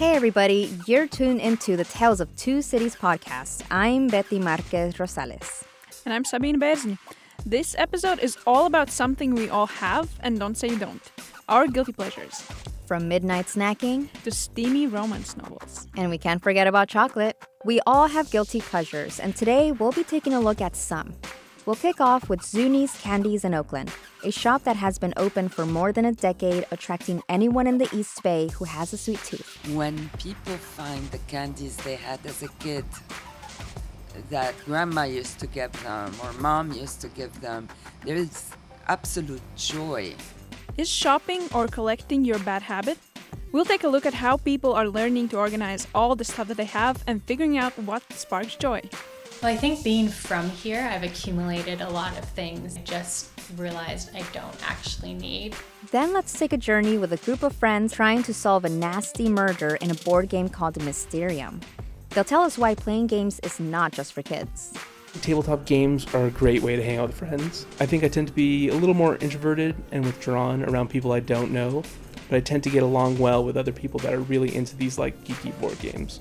Hey, everybody, you're tuned into the Tales of Two Cities podcast. I'm Betty Marquez Rosales. And I'm Sabine Bērziņa. This episode is all about something we all have and don't say you don't our guilty pleasures. From midnight snacking to steamy romance novels. And we can't forget about chocolate. We all have guilty pleasures, and today we'll be taking a look at some. We'll kick off with Zoonie's Candies in Oakland, a shop that has been open for more than a decade, attracting anyone in the East Bay who has a sweet tooth. When people find the candies they had as a kid that grandma used to give them or mom used to give them, there is absolute joy. Is shopping or collecting your bad habit? We'll take a look at how people are learning to organize all the stuff that they have and figuring out what sparks joy. Well, I think being from here, I've accumulated a lot of things I just realized I don't actually need. Then let's take a journey with a group of friends trying to solve a nasty murder in a board game called Mysterium. They'll tell us why playing games is not just for kids. Tabletop games are a great way to hang out with friends. I think I tend to be a little more introverted and withdrawn around people I don't know, but I tend to get along well with other people that are really into these like geeky board games.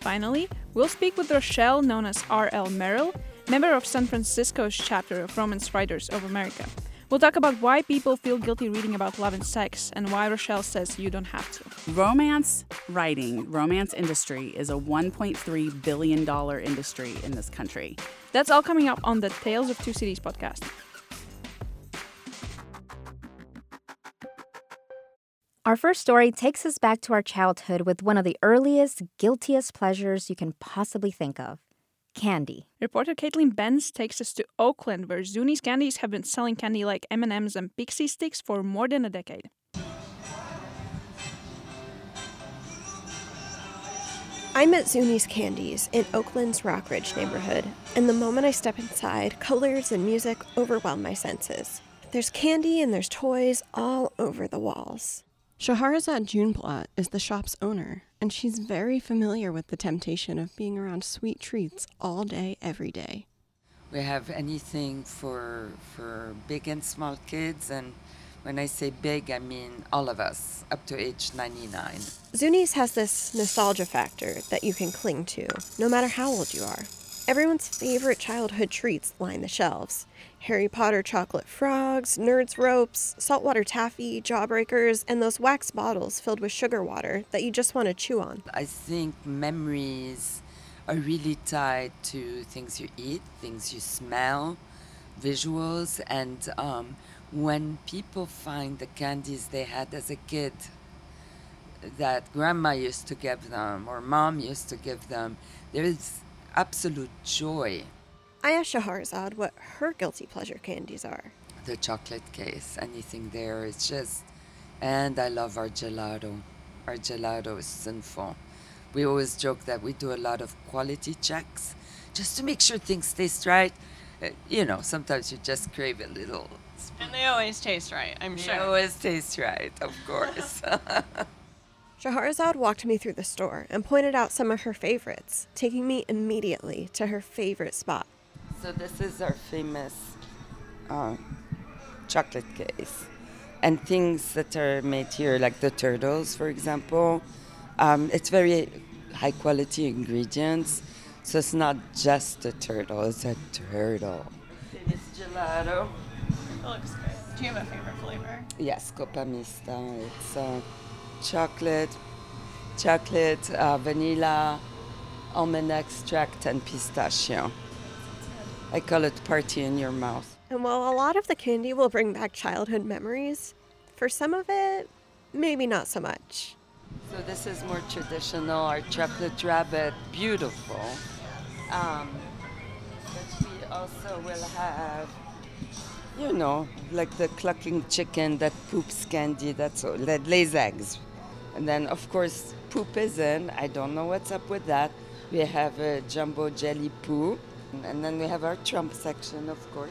Finally, we'll speak with Rochelle, known as R.L. Merrill, member of San Francisco's chapter of Romance Writers of America. We'll talk about why people feel guilty reading about love and sex and why Rochelle says you don't have to. Romance writing, romance industry is a $1.3 billion industry in this country. That's all coming up on the Tales of Two Cities podcast. Our first story takes us back to our childhood with one of the earliest, guiltiest pleasures you can possibly think of candy. Reporter Kaitlin Benz takes us to Oakland, where Zoonie's Candies have been selling candy like M&Ms and Pixy Stix for more than a decade. I'm at Zoonie's Candies in Oakland's Rockridge neighborhood, and the moment I step inside, colors and music overwhelm my senses. There's candy and there's toys all over the walls. Shahrazad Juneblatt is the shop's owner, and she's very familiar with the temptation of being around sweet treats all day, every day. We have anything for for big and small kids, and when I say big, I mean all of us up to age 99. Zoonie's has this nostalgia factor that you can cling to, no matter how old you are. Everyone's favorite childhood treats line the shelves. Harry Potter chocolate frogs, nerds ropes, saltwater taffy, jawbreakers, and those wax bottles filled with sugar water that you just want to chew on. I think memories are really tied to things you eat, things you smell, visuals, and um, when people find the candies they had as a kid that grandma used to give them or mom used to give them, there is absolute joy I asked Shahrazad what her guilty pleasure candies are. The chocolate case, anything there is just, and I love our gelato. Our gelato is sinful. We always joke that we do a lot of quality checks just to make sure things taste right. Uh, you know, sometimes you just crave a little. And they always taste right, I'm they sure. They always taste right, of course. Shahrazad walked me through the store and pointed out some of her favorites, taking me immediately to her favorite spot. So this is our famous uh, chocolate case, and things that are made here, like the turtles, for example. Um, it's very high quality ingredients, so it's not just a turtle; it's a turtle. It's gelato. It looks good. Do you have a favorite flavor? Yes, Copa Mista. It's uh, chocolate, chocolate, uh, vanilla, almond extract, and pistachio. I call it party in your mouth. And while a lot of the candy will bring back childhood memories, for some of it, maybe not so much. So this is more traditional, our chocolate rabbit, beautiful. Um, but we also will have, you know, like the clucking chicken that poops candy, that's all, that lays eggs. And then, of course, poop is in. I don't know what's up with that. We have a jumbo jelly poo and then we have our Trump section, of course.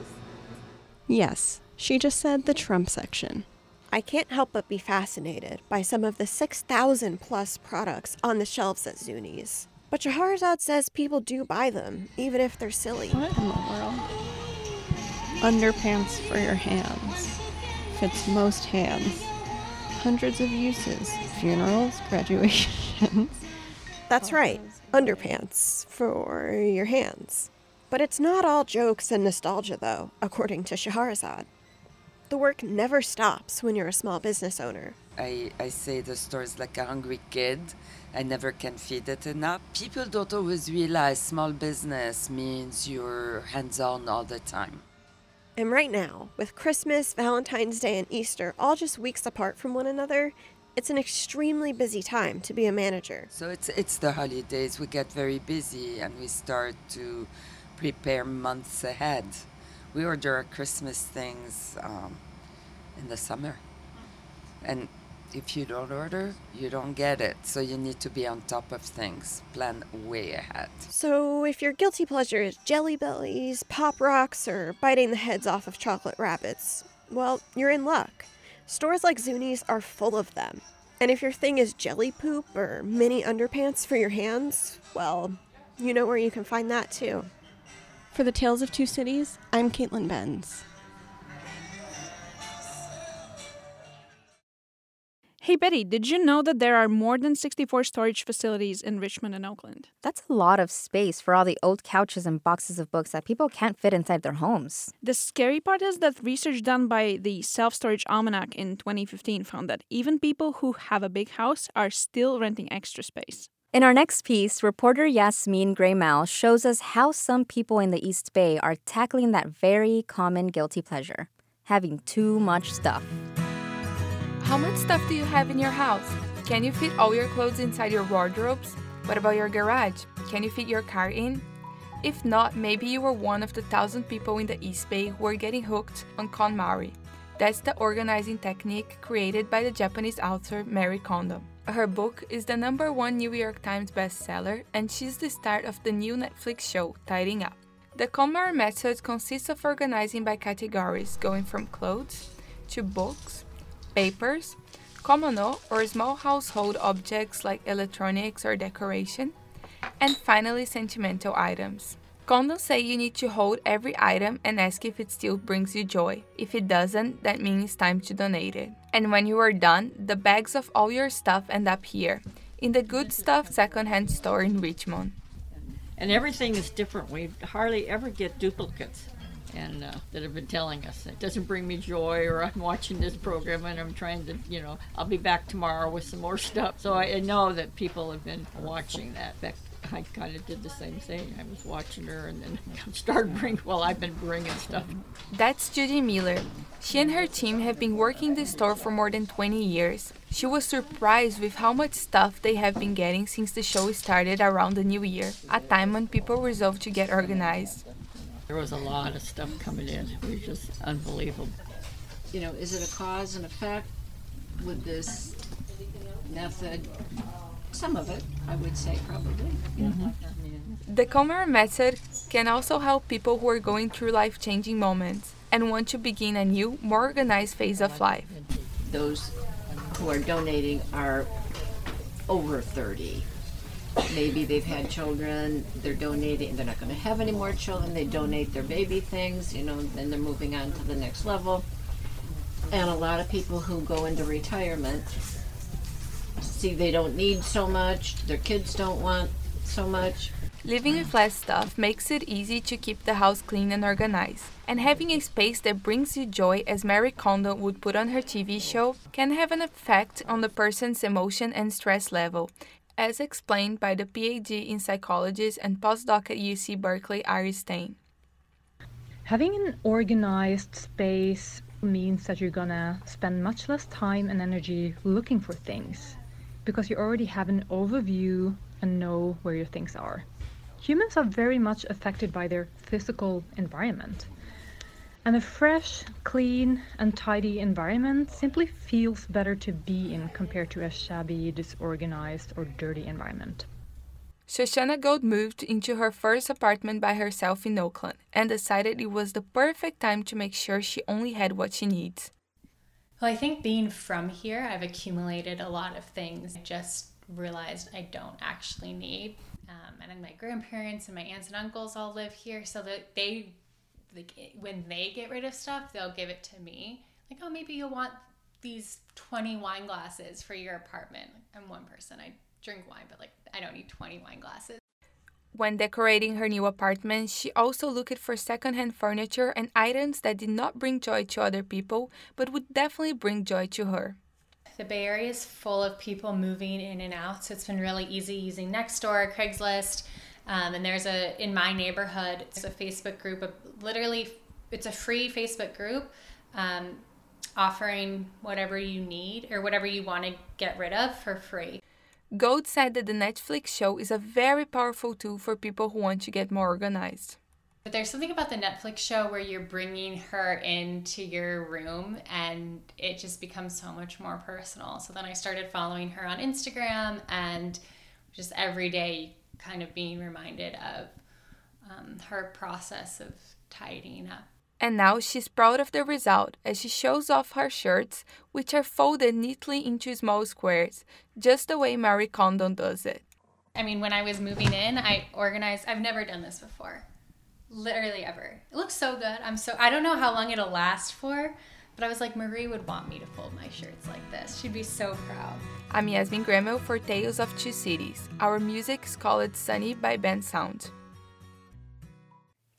Yes, she just said the Trump section. I can't help but be fascinated by some of the 6,000 plus products on the shelves at Zoonie's. But Shahrazad says people do buy them, even if they're silly. What in the world? Underpants for your hands. Fits most hands. Hundreds of uses funerals, graduations. That's right, underpants for your hands. But it's not all jokes and nostalgia, though, according to Shahrazad. The work never stops when you're a small business owner. I, I say the store is like a hungry kid. I never can feed it enough. People don't always realize small business means you're hands on all the time. And right now, with Christmas, Valentine's Day, and Easter all just weeks apart from one another, it's an extremely busy time to be a manager. So it's it's the holidays. We get very busy and we start to prepare months ahead. We order our Christmas things um, in the summer, and if you don't order, you don't get it. So you need to be on top of things, plan way ahead. So if your guilty pleasure is jelly bellies, pop rocks, or biting the heads off of chocolate rabbits, well, you're in luck. Stores like Zoonie's are full of them. And if your thing is jelly poop or mini underpants for your hands, well, you know where you can find that too. For the Tales of Two Cities, I'm Kaitlin Benz. Hey Betty, did you know that there are more than 64 storage facilities in Richmond and Oakland? That's a lot of space for all the old couches and boxes of books that people can't fit inside their homes. The scary part is that research done by the Self Storage Almanac in 2015 found that even people who have a big house are still renting extra space. In our next piece, reporter Yasmin Graeml shows us how some people in the East Bay are tackling that very common guilty pleasure having too much stuff. How much stuff do you have in your house? Can you fit all your clothes inside your wardrobes? What about your garage? Can you fit your car in? If not, maybe you are one of the thousand people in the East Bay who are getting hooked on KonMari. That's the organizing technique created by the Japanese author Marie Kondo. Her book is the number one New York Times bestseller, and she's the start of the new Netflix show, Tidying Up. The KonMari method consists of organizing by categories, going from clothes to books, papers, komono or small household objects like electronics or decoration, and finally sentimental items. Kondo say you need to hold every item and ask if it still brings you joy. If it doesn't, that means it's time to donate it. And when you are done, the bags of all your stuff end up here, in the Good Stuff secondhand store in Richmond. And everything is different. We hardly ever get duplicates and uh, that have been telling us. It doesn't bring me joy or i'm watching this program and i'm trying to you know i'll be back tomorrow with some more stuff. So i, know that people have been watching that. Beck, i kind of did the same thing. I was watching her and then started bringing well i've been bringing stuff. That's judy miller she and her team have been working the store for more than 20 years. She was surprised with how much stuff they have been getting since the show started around the new year a time when people resolved to get organized there was a lot of stuff coming in. It was just unbelievable. You know, is it a cause and effect with this method? Some of it, I would say, probably. Mm-hmm. The KonMari method can also help people who are going through life changing moments and want to begin a new, more organized phase of life. Those who are donating are over 30 maybe they've had children, they're donating, they're not going to have any more children, they donate their baby things, you know, then they're moving on to the next level. And a lot of people who go into retirement see they don't need so much, their kids don't want so much. Living with less stuff makes it easy to keep the house clean and organized. And having a space that brings you joy, as Marie Kondo would put on her TV show, can have an effect on the person's emotion and stress level, as explained by the PhD in psychologist and postdoc at UC Berkeley, Iris Stain. Having an organized space means that you're gonna spend much less time and energy looking for things because you already have an overview and know where your things are. Humans are very much affected by their physical environment. And a fresh, clean, and tidy environment simply feels better to be in compared to a shabby, disorganized, or dirty environment. Shoshana Gold moved into her first apartment by herself in Oakland and decided it was the perfect time to make sure she only had what she needs. Well, I think being from here, I've accumulated a lot of things I just realized I don't actually need. Um, and then my grandparents and my aunts and uncles all live here, so that they like when they get rid of stuff, they'll give it to me. Like, oh, maybe you'll want these 20 wine glasses for your apartment. I'm one person. I drink wine, but like I don't need 20 wine glasses. When decorating her new apartment, she also looked for secondhand furniture and items that did not bring joy to other people, but would definitely bring joy to her. The Bay Area is full of people moving in and out, so it's been really easy using Nextdoor, Craigslist, um, and there's a in my neighborhood. It's a Facebook group of literally, it's a free Facebook group, um, offering whatever you need or whatever you want to get rid of for free. Gold said that the Netflix show is a very powerful tool for people who want to get more organized. But there's something about the Netflix show where you're bringing her into your room and it just becomes so much more personal. So then I started following her on Instagram and just every day kind of being reminded of um, her process of tidying up. And now she's proud of the result as she shows off her shirts, which are folded neatly into small squares, just the way Marie Kondo does it. I mean, when I was moving in, I organized, I've never done this before. Literally ever. It looks so good. I'm so, I don't know how long it'll last for, but I was like, Marie would want me to fold my shirts like this. She'd be so proud. I'm Yasmin Graeml for Tales of Two Cities. Our music is called Sunny by Bensound.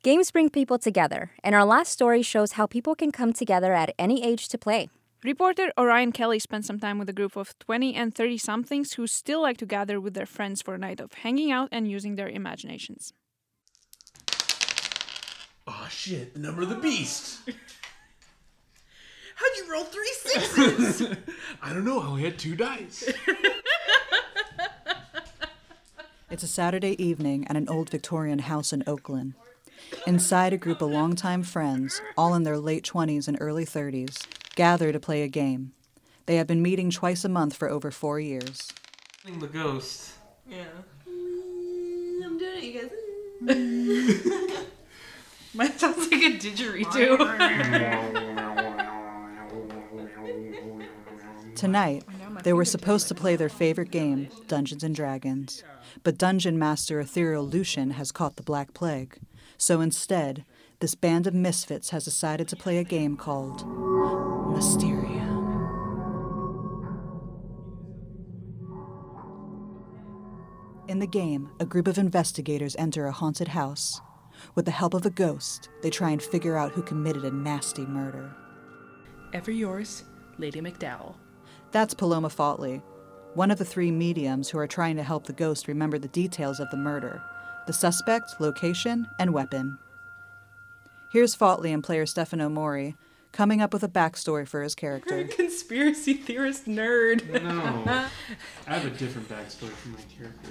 Games bring people together, and our last story shows how people can come together at any age to play. Reporter Orion Kelley spent some time with a group of 20 and 30 somethings who still like to gather with their friends for a night of hanging out and using their imaginations. Oh shit, the number of the beast. How'd roll three sixes? I don't know, I only had two dice. It's a Saturday evening at an old Victorian house in Oakland. Inside, a group of longtime friends, all in their late 20s and early 30s, gather to play a game. They have been meeting twice a month for over four years. The ghost. Yeah. I'm doing it, you guys. Mine sounds like a didgeridoo. Tonight, they were supposed to play their favorite game, Dungeons and Dragons. But Dungeon Master Ethereal Lucian has caught the Black Plague. So instead, this band of misfits has decided to play a game called Mysterium. In the game, a group of investigators enter a haunted house. With the help of a ghost, they try and figure out who committed a nasty murder. Ever yours, Lady McDowell. That's Paloma Fautley, one of the three mediums who are trying to help the ghost remember the details of the murder the suspect, location, and weapon. Here's Fautley and player Stefano Mori coming up with a backstory for his character. Conspiracy theorist nerd. No. I have a different backstory for my character.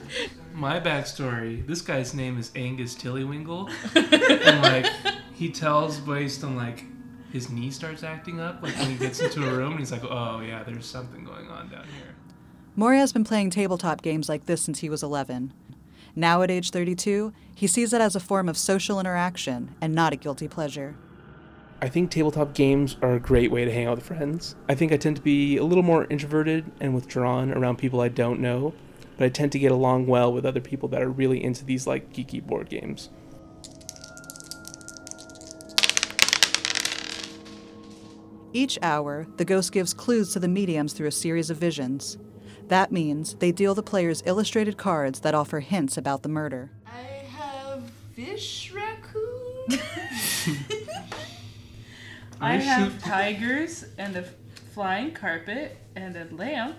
My backstory this guy's name is Angus Tillywingle. and, like, he tells based on, like, his knee starts acting up. Like, when he gets into a room, and he's like, oh, yeah, there's something going on down here. Mori has been playing tabletop games like this since he was 11. Now at age 32, he sees it as a form of social interaction and not a guilty pleasure. I think tabletop games are a great way to hang out with friends. I think I tend to be a little more introverted and withdrawn around people I don't know, but I tend to get along well with other people that are really into these like geeky board games. Each hour, the ghost gives clues to the mediums through a series of visions. That means they deal the players illustrated cards that offer hints about the murder. I have fish raccoon. I, I have tigers and a flying carpet and a lamp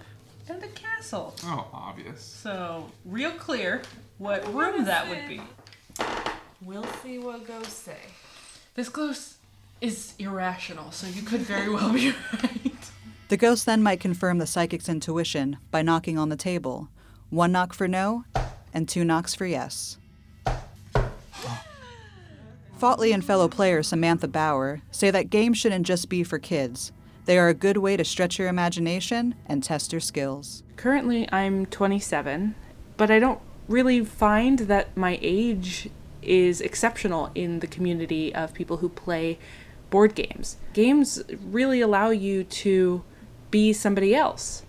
and a castle. Oh, obvious. So, real clear what What room that would be. We'll see what ghosts say. This ghost is irrational, so you could very well be right. The ghost then might confirm the psychic's intuition by knocking on the table. One knock for no, and two knocks for yes. Fautley and fellow player Samantha Bauer say that games shouldn't just be for kids. They are a good way to stretch your imagination and test your skills. Currently, I'm 27, but I don't really find that my age is exceptional in the community of people who play board games. Games really allow you to be somebody else.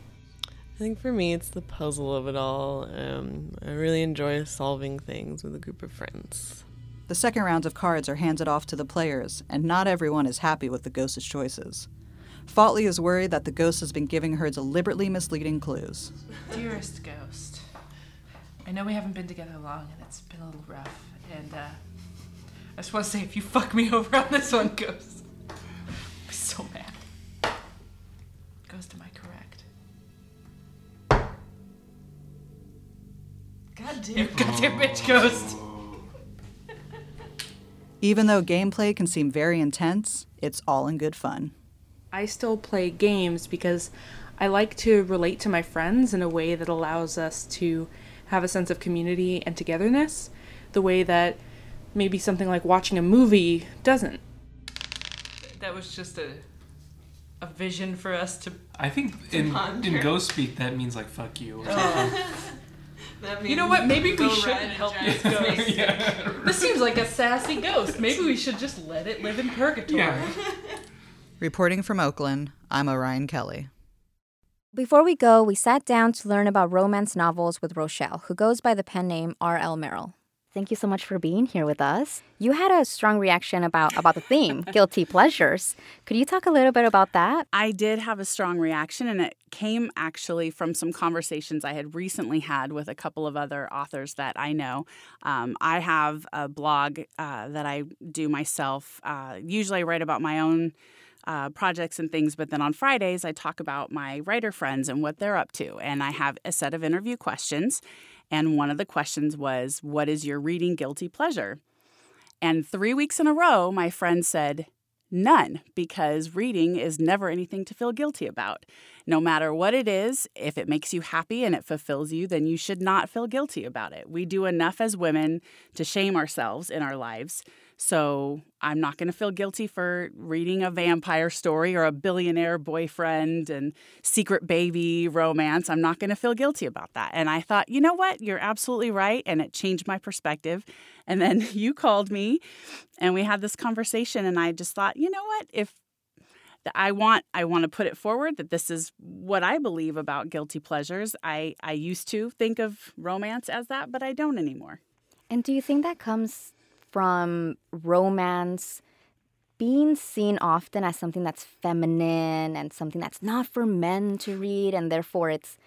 I think for me, it's the puzzle of it all. Um, I really enjoy solving things with a group of friends. The second round of cards are handed off to the players, and not everyone is happy with the ghost's choices. Fautley is worried that the ghost has been giving her deliberately misleading clues. Dearest ghost, I know we haven't been together long and it's been a little rough. And uh, I just want to say, if you fuck me over on this one, ghost, I'm so mad. Ghost, am I correct? Goddamn. Goddamn bitch, ghost. Even though gameplay can seem very intense, it's all in good fun. I still play games because I like to relate to my friends in a way that allows us to have a sense of community and togetherness, the way that maybe something like watching a movie doesn't. That was just a a vision for us to. I think to in ponder. in ghost speak that means like fuck you or something. You know what? Maybe we shouldn't help this ghost. Yeah. This seems like a sassy ghost. Maybe we should just let it live in purgatory. Reporting from Oakland, I'm Orion Kelley. Before we go, we sat down to learn about romance novels with Rochelle, who goes by the pen name R.L. Merrill. Thank you so much for being here with us. You had a strong reaction about, about the theme, guilty pleasures. Could you talk a little bit about that? I did have a strong reaction, and it came actually from some conversations I had recently had with a couple of other authors that I know. Um, I have a blog uh, that I do myself. Uh, usually, I write about my own. Uh, projects and things, but then on Fridays, I talk about my writer friends and what they're up to. And I have a set of interview questions. And one of the questions was, What is your reading guilty pleasure? And three weeks in a row, my friend said, None, because reading is never anything to feel guilty about. No matter what it is, if it makes you happy and it fulfills you, then you should not feel guilty about it. We do enough as women to shame ourselves in our lives. So I'm not going to feel guilty for reading a vampire story or a billionaire boyfriend and secret baby romance. I'm not going to feel guilty about that. And I thought, you know what? You're absolutely right. And it changed my perspective. And then you called me and we had this conversation. And I just thought, you know what? If I want I want to put it forward that this is what I believe about guilty pleasures. I I used to think of romance as that, but I don't anymore. And do you think that comes from romance being seen often as something that's feminine and something that's not for men to read, and therefore it's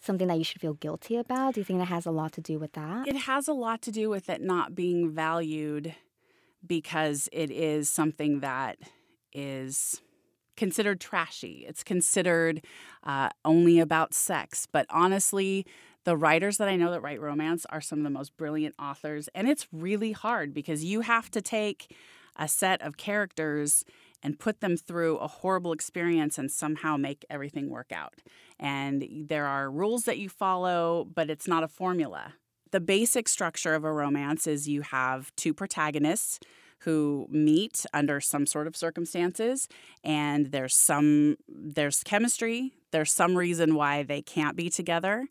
something that you should feel guilty about? Do you think that has a lot to do with that? It has a lot to do with it not being valued because it is something that is considered trashy. It's considered uh, only about sex. But honestly, the writers that I know that write romance are some of the most brilliant authors. And it's really hard because you have to take a set of characters and put them through a horrible experience and somehow make everything work out. And there are rules that you follow, but it's not a formula. The basic structure of a romance is you have two protagonists who meet under some sort of circumstances and there's some there's chemistry there's some reason why they can't be together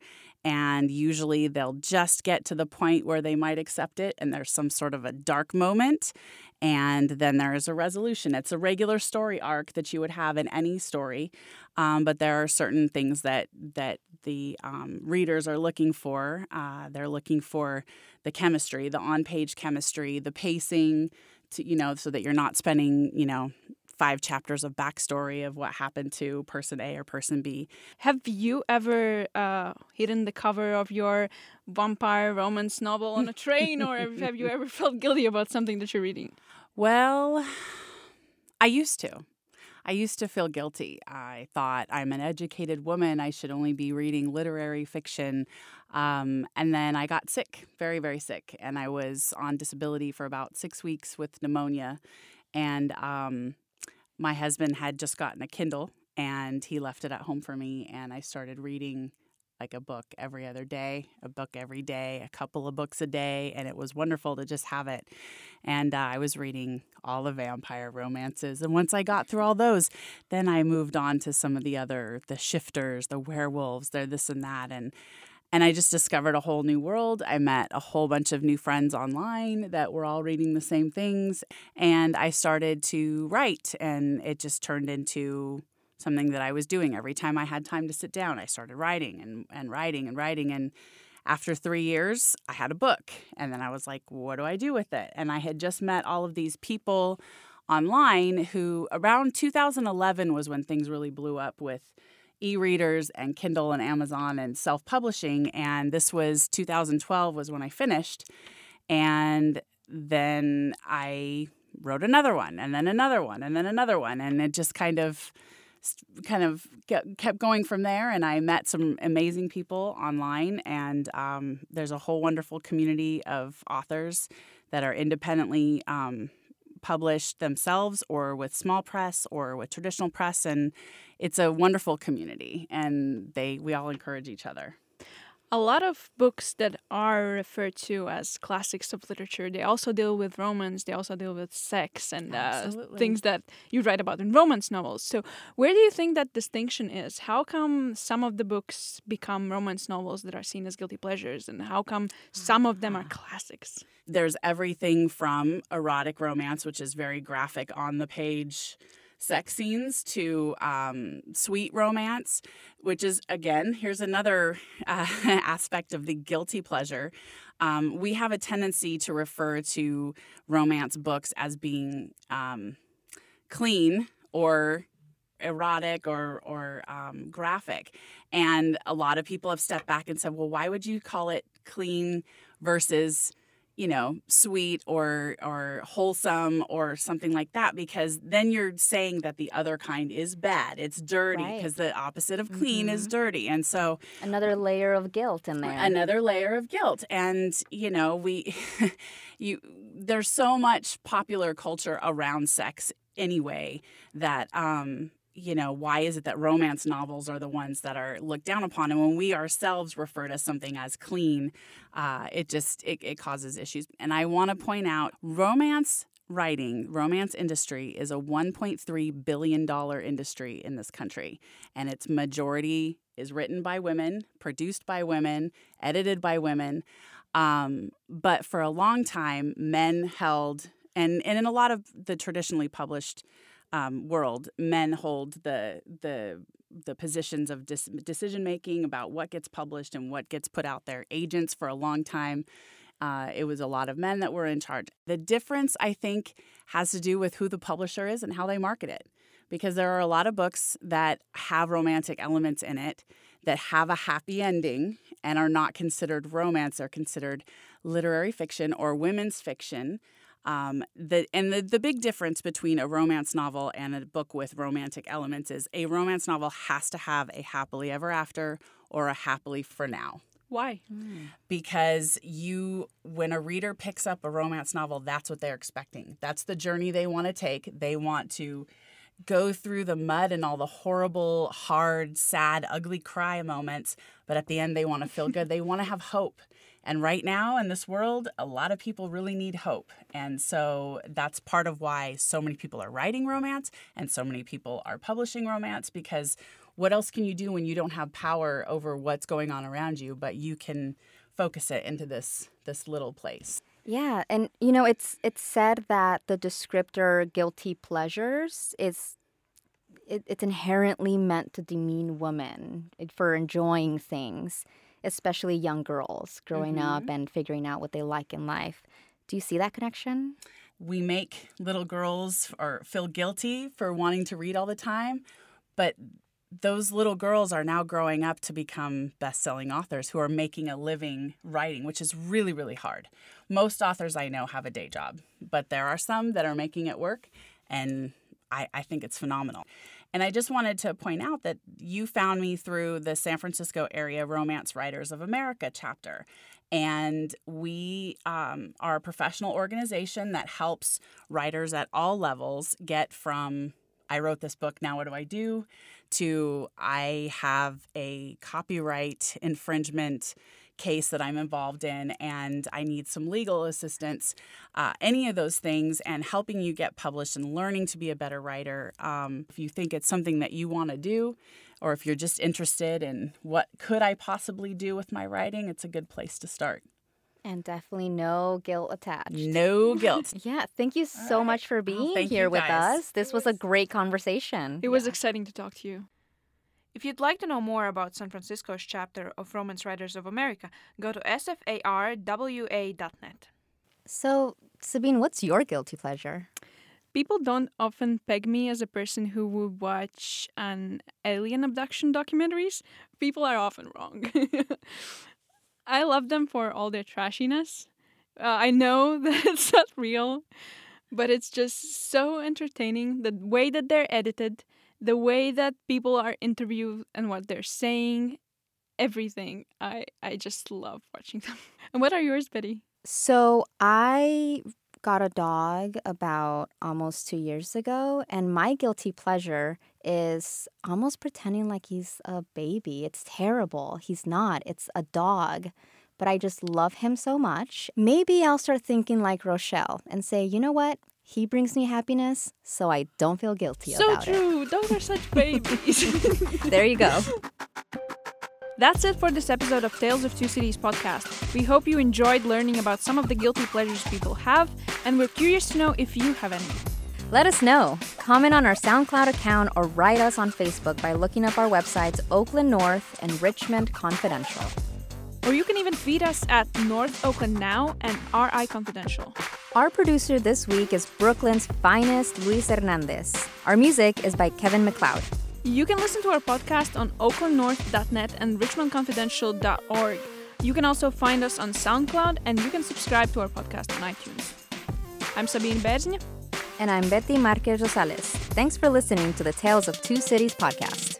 and usually they'll just get to the point where they might accept it and there's some sort of a dark moment and then there is a resolution. It's a regular story arc that you would have in any story um, but there are certain things that that the um, readers are looking for. Uh, they're looking for the chemistry the on-page chemistry the pacing to you know so that you're not spending you know five chapters of backstory of what happened to person A or person B. Have you ever uh, hidden the cover of your vampire romance novel on a train, or have you ever felt guilty about something that you're reading? Well, I used to. I used to feel guilty. I thought I'm an educated woman. I should only be reading literary fiction. Um, and then I got sick, very, very sick. And I was on disability for about six weeks with pneumonia. And um, my husband had just gotten a Kindle and he left it at home for me. And I started reading like a book every other day, a book every day, a couple of books a day, and it was wonderful to just have it. And uh, I was reading all the vampire romances, and once I got through all those, then I moved on to some of the other, the shifters, the werewolves, they're this and that, and and I just discovered a whole new world. I met a whole bunch of new friends online that were all reading the same things, and I started to write, and it just turned into something that I was doing every time I had time to sit down. I started writing and, and writing and writing. And after three years, I had a book. And then I was like, what do I do with it? And I had just met all of these people online who around 2011 was when things really blew up with e-readers and Kindle and Amazon and self-publishing and this was 2012 was when I finished and then I wrote another one and then another one and then another one and it just kind of kind of kept going from there and i met some amazing people online and um, there's a whole wonderful community of authors that are independently um, published themselves or with small press or with traditional press and it's a wonderful community and they we all encourage each other a lot of books that are referred to as classics of literature they also deal with romance they also deal with sex and uh, things that you write about in romance novels. So where do you think that distinction is? How come some of the books become romance novels that are seen as guilty pleasures and how come some of them are classics? There's everything from erotic romance which is very graphic on the page sex scenes to um, sweet romance, which is, again, here's another uh, aspect of the guilty pleasure. Um, we have a tendency to refer to romance books as being um, clean or erotic or or um, graphic, and a lot of people have stepped back and said, "Well, why would you call it clean versus you know, sweet or or wholesome or something like that because then you're saying that the other kind is bad. It's dirty because right. the opposite of clean mm-hmm. is dirty. And so another layer of guilt in there. Another layer of guilt. And you know, we you there's so much popular culture around sex anyway that um you know, why is it that romance novels are the ones that are looked down upon? And when we ourselves refer to something as clean, uh, it just it, it causes issues. And I want to point out, romance writing, romance industry is a 1.3 billion dollar industry in this country, and its majority is written by women, produced by women, edited by women. Um, but for a long time, men held, and, and in a lot of the traditionally published um, world, men hold the the the positions of dis- decision making about what gets published and what gets put out there. Agents for a long time. Uh, it was a lot of men that were in charge. The difference, I think, has to do with who the publisher is and how they market it. Because there are a lot of books that have romantic elements in it that have a happy ending and are not considered romance, they're considered literary fiction or women's fiction. Um, the, and the, the big difference between a romance novel and a book with romantic elements is a romance novel has to have a happily ever after or a happily for now. Why? Mm. Because you, when a reader picks up a romance novel, that's what they're expecting. That's the journey they want to take. They want to go through the mud and all the horrible, hard, sad, ugly cry moments, but at the end, they want to feel good. they want to have hope. And right now in this world, a lot of people really need hope. And so that's part of why so many people are writing romance and so many people are publishing romance because what else can you do when you don't have power over what's going on around you, but you can focus it into this this little place. Yeah, and you know, it's it's said that the descriptor guilty pleasures is it, it's inherently meant to demean women eh, for enjoying things especially young girls growing mm-hmm. up and figuring out what they like in life. Do you see that connection? We make little girls or feel guilty for wanting to read all the time, but those little girls are now growing up to become best-selling authors who are making a living writing, which is really really hard. Most authors I know have a day job, but there are some that are making it work and I, I think it's phenomenal. And I just wanted to point out that you found me through the San Francisco Area Romance Writers of America chapter. And we um, are a professional organization that helps writers at all levels get from I wrote this book, now what do I do? to I have a copyright infringement case that I'm involved in and I need some legal assistance, uh, any of those things, and helping you get published and learning to be a better writer. Um, if you think it's something that you want to do, or if you're just interested in what could I possibly do with my writing, it's a good place to start. And definitely no guilt attached. No guilt. yeah. Thank you so right. much for being oh, here with us. This was a great conversation. It was exciting to talk to you. If you'd like to know more about San Francisco's chapter of Romance Writers of America, go to sfarwa.net. So, Sabine, what's your guilty pleasure? People don't often peg me as a person who would watch an alien abduction documentaries. People are often wrong. I love them for all their trashiness. Uh, I know that it's not real, but it's just so entertaining. The way that they're edited, the way that people are interviewed and what they're saying, everything. I, I just love watching them. And what are yours, Betty? So I got a dog about almost two years ago, and my guilty pleasure is almost pretending like he's a baby. It's terrible. He's not, it's a dog. But I just love him so much. Maybe I'll start thinking like Rochelle and say, you know what? He brings me happiness, so I don't feel guilty so about true. It. So true. Those are such babies. There you go. That's it for this episode of Tales of Two Cities podcast. We hope you enjoyed learning about some of the guilty pleasures people have, and we're curious to know if you have any. Let us know. Comment on our SoundCloud account or write us on Facebook by looking up our websites Oakland North and Richmond Confidential. Or you can even feed us at North Oakland Now and RI Confidential. Our producer this week is Brooklyn's finest, Luis Hernandez. Our music is by Kevin MacLeod. You can listen to our podcast on oaklandnorth.net and richmondconfidential.org. You can also find us on SoundCloud and you can subscribe to our podcast on iTunes. I'm Sabine Bērziņa. And I'm Betty Marquez Rosales. Thanks for listening to the Tales of Two Cities podcast.